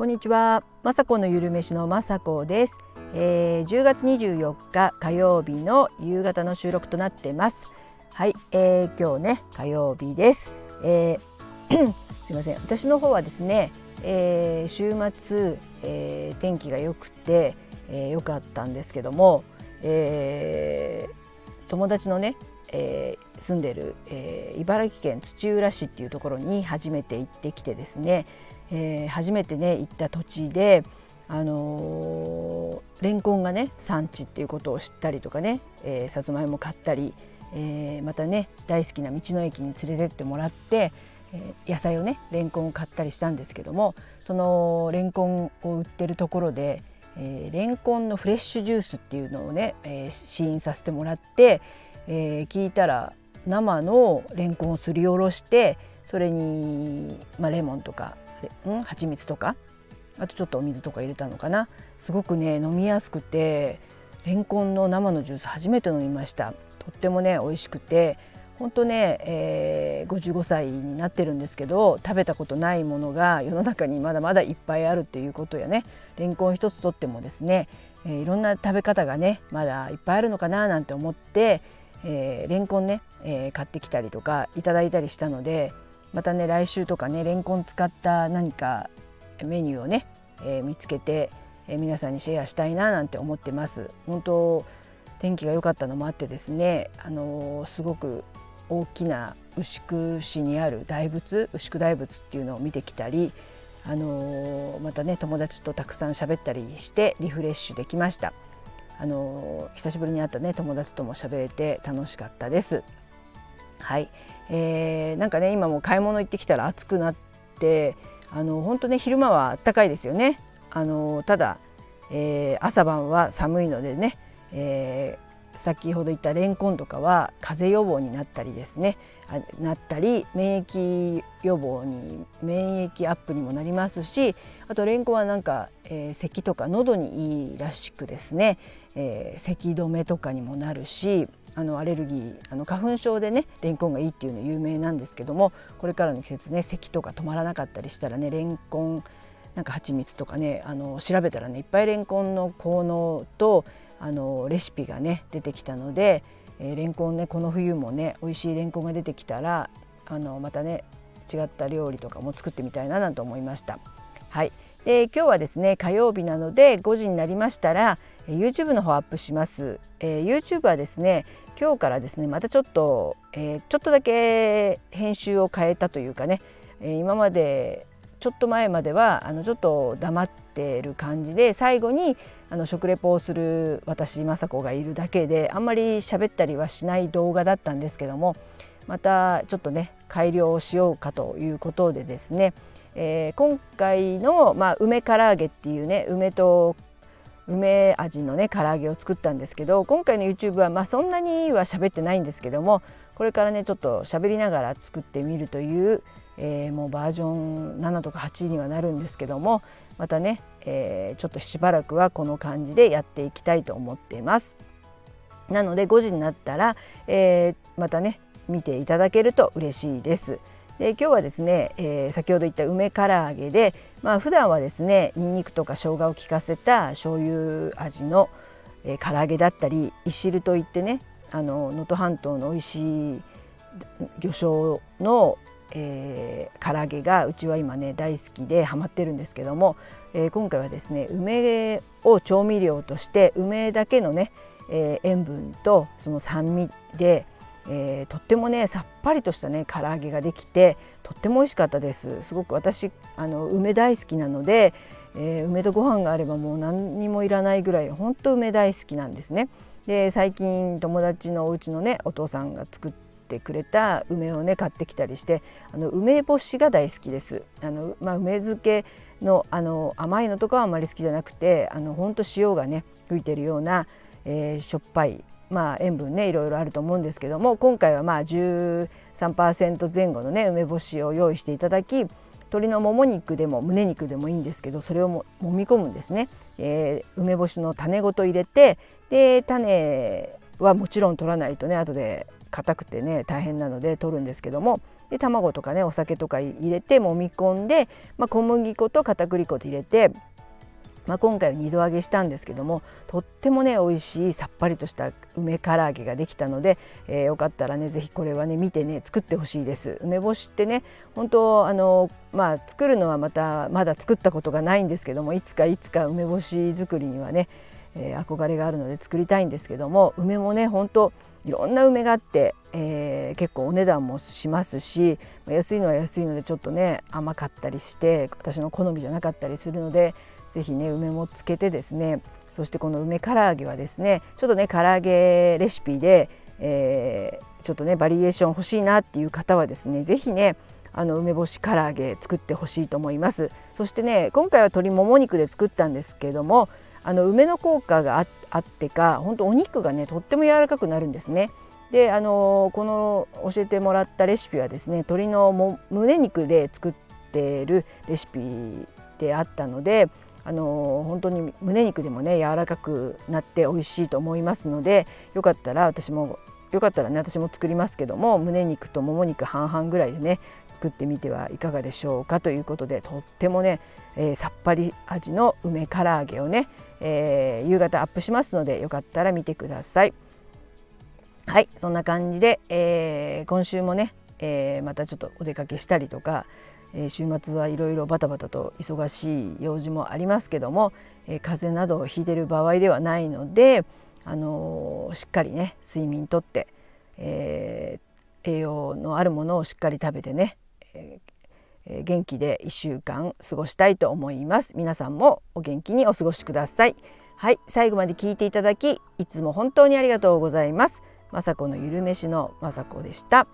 こんにちは、まさこのゆるめしのまさこです、えー、10月24日火曜日の夕方の収録となってます。はい、えー、今日ね火曜日です、えー すいません。私の方はですね、えー、週末、えー、天気が良くて良、えー、かったんですけども、えー、友達のね、えー、住んでる、えー、茨城県土浦市っていうところに初めて行ってきてですね、えー、初めてね行った土地であのー、レンコンがね産地っていうことを知ったりとかね、えー、さつまいも買ったり、えー、またね大好きな道の駅に連れてってもらって、えー、野菜をねレンコンを買ったりしたんですけどもそのレンコンを売ってるところで、えー、レンコンのフレッシュジュースっていうのをね、えー、試飲させてもらって、えー、聞いたら生のレンコンをすりおろしてそれに、まあ、レモンとか蜂蜜とか？あとちょっとお水とか入れたのかな？すごくね飲みやすくてレンコンの生のジュース初めて飲みました。とってもね美味しくて本当ね、えー、55歳になってるんですけど食べたことないものが世の中にまだまだいっぱいあるっていうことやね。レンコン一つとってもですね、えー、いろんな食べ方がねまだいっぱいあるのかななんて思って、えー、レンコンね、えー、買ってきたりとかいただいたりしたのでまたね来週とかねレンコン使った何かメニューをね、えー、見つけて、えー、皆さんにシェアしたいななんて思ってます。本当天気が良かったのもあってですね、あのー、すごく大きな牛久市にある大仏牛久大仏っていうのを見てきたり、あのー、またね友達とたくさん喋ったりしてリフレッシュできました。あの久しぶりに会ったね友達とも喋れて楽しかったです。はい、えー、なんかね今も買い物行ってきたら暑くなってあの本当ね昼間は暖かいですよね。あのただ、えー、朝晩は寒いのでね、えー、先ほど言ったレンコンとかは風邪予防になったりですねなったり免疫予防に免疫アップにもなりますしあとレンコンはなんか、えー、咳とか喉にいいらしくですね、えー、咳止めとかにもなるしあのアレルギーあの花粉症でねレンコンがいいっていうの有名なんですけどもこれからの季節ね咳とか止まらなかったりしたらねレンコンなんか蜂蜜とかねあの調べたらねいっぱいレンコンの効能とあのレシピがね出てきたので、えー、レンコンねこの冬もね美味しいレンコンが出てきたらあのまたね違った料理とかも作ってみたいななんて思いました。はいで今日はですね火曜日なので5時になりましたら YouTube の方アップします、えー、YouTube はですね今日からですねまたちょっと、えー、ちょっとだけ編集を変えたというかね、えー、今までちょっと前まではあのちょっと黙ってる感じで最後にあの食レポをする私雅子がいるだけであんまり喋ったりはしない動画だったんですけどもまたちょっとね改良をしようかということでですね、えー、今回の、まあ、梅唐揚げっていうね梅と梅味のね唐揚げを作ったんですけど今回の YouTube はまあそんなには喋ってないんですけどもこれからねちょっと喋りながら作ってみるという、えー、もうバージョン7とか8にはなるんですけどもまたね、えー、ちょっとしばらくはこの感じでやっていきたいと思っています。なので5時になったら、えー、またね見ていただけると嬉しいです。で今日はですね、えー、先ほど言った梅唐揚げでまあ普段はですねにんにくとか生姜を効かせた醤油味の、えー、唐揚げだったりいしるといってねあの能登半島の美味しい魚醤の、えー、唐揚げがうちは今ね大好きでハマってるんですけども、えー、今回はですね梅を調味料として梅だけのね、えー、塩分とその酸味でえー、とってもねさっぱりとしたね唐揚げができてとっても美味しかったです。すごく私あの梅大好きなので、えー、梅とご飯があればもう何にもいらないぐらい本当梅大好きなんですね。で最近友達のお家のねお父さんが作ってくれた梅をね買ってきたりしてあの梅干しが大好きです。あの、まあ、梅漬けのあの甘いのとかはあまり好きじゃなくてあの本当塩がね吹いてるような、えー、しょっぱいまあ、塩分ねいろいろあると思うんですけども今回はまあ13%前後のね梅干しを用意していただき鶏のもも肉でも胸肉でもいいんですけどそれをも揉み込むんですね、えー、梅干しの種ごと入れてで種はもちろん取らないとね後で硬くてね大変なので取るんですけどもで卵とかねお酒とか入れて揉み込んで、まあ、小麦粉と片栗粉と入れてまあ、今回は2度揚げしたんですけどもとってもね美味しいさっぱりとした梅唐揚げができたので、えー、よかったらね是非これはね見てね作ってほしいです。梅干しってね本当あのまあ作るのはまたまだ作ったことがないんですけどもいつかいつか梅干し作りにはね、えー、憧れがあるので作りたいんですけども梅もね本当いろんな梅があって、えー、結構お値段もしますし安いのは安いのでちょっとね甘かったりして私の好みじゃなかったりするのでぜひね梅もつけてですねそしてこの梅唐揚げはですねちょっとね唐揚げレシピで、えー、ちょっとねバリエーション欲しいなっていう方はですね是非ねあの梅干し唐揚げ作ってほしいと思います。そしてね今回は鶏もも肉で作ったんですけどもあの梅の効果があってか本当お肉がねとっても柔らかくなるんですね。であのこの教えてもらったレシピはですね鶏のも胸肉で作っているレシピであったのであの本当に胸肉でもね柔らかくなって美味しいと思いますのでよかったら私もよかったらね私も作りますけども胸肉ともも肉半々ぐらいでね作ってみてはいかがでしょうかということでとってもね、えー、さっぱり味の梅唐揚げをね、えー、夕方アップしますのでよかったら見てください。はいそんな感じで、えー、今週もね、えまたちょっとお出かけしたりとかえー、週末はいろいろバタバタと忙しい用事もありますけども、えー、風邪などをひいてる場合ではないので、あのー、しっかりね睡眠とって、え栄養のあるものをしっかり食べてね、え元気で1週間過ごしたいと思います。皆さんもお元気にお過ごしください。はい最後まで聞いていただきいつも本当にありがとうございます。雅子のゆるめしの雅子でした。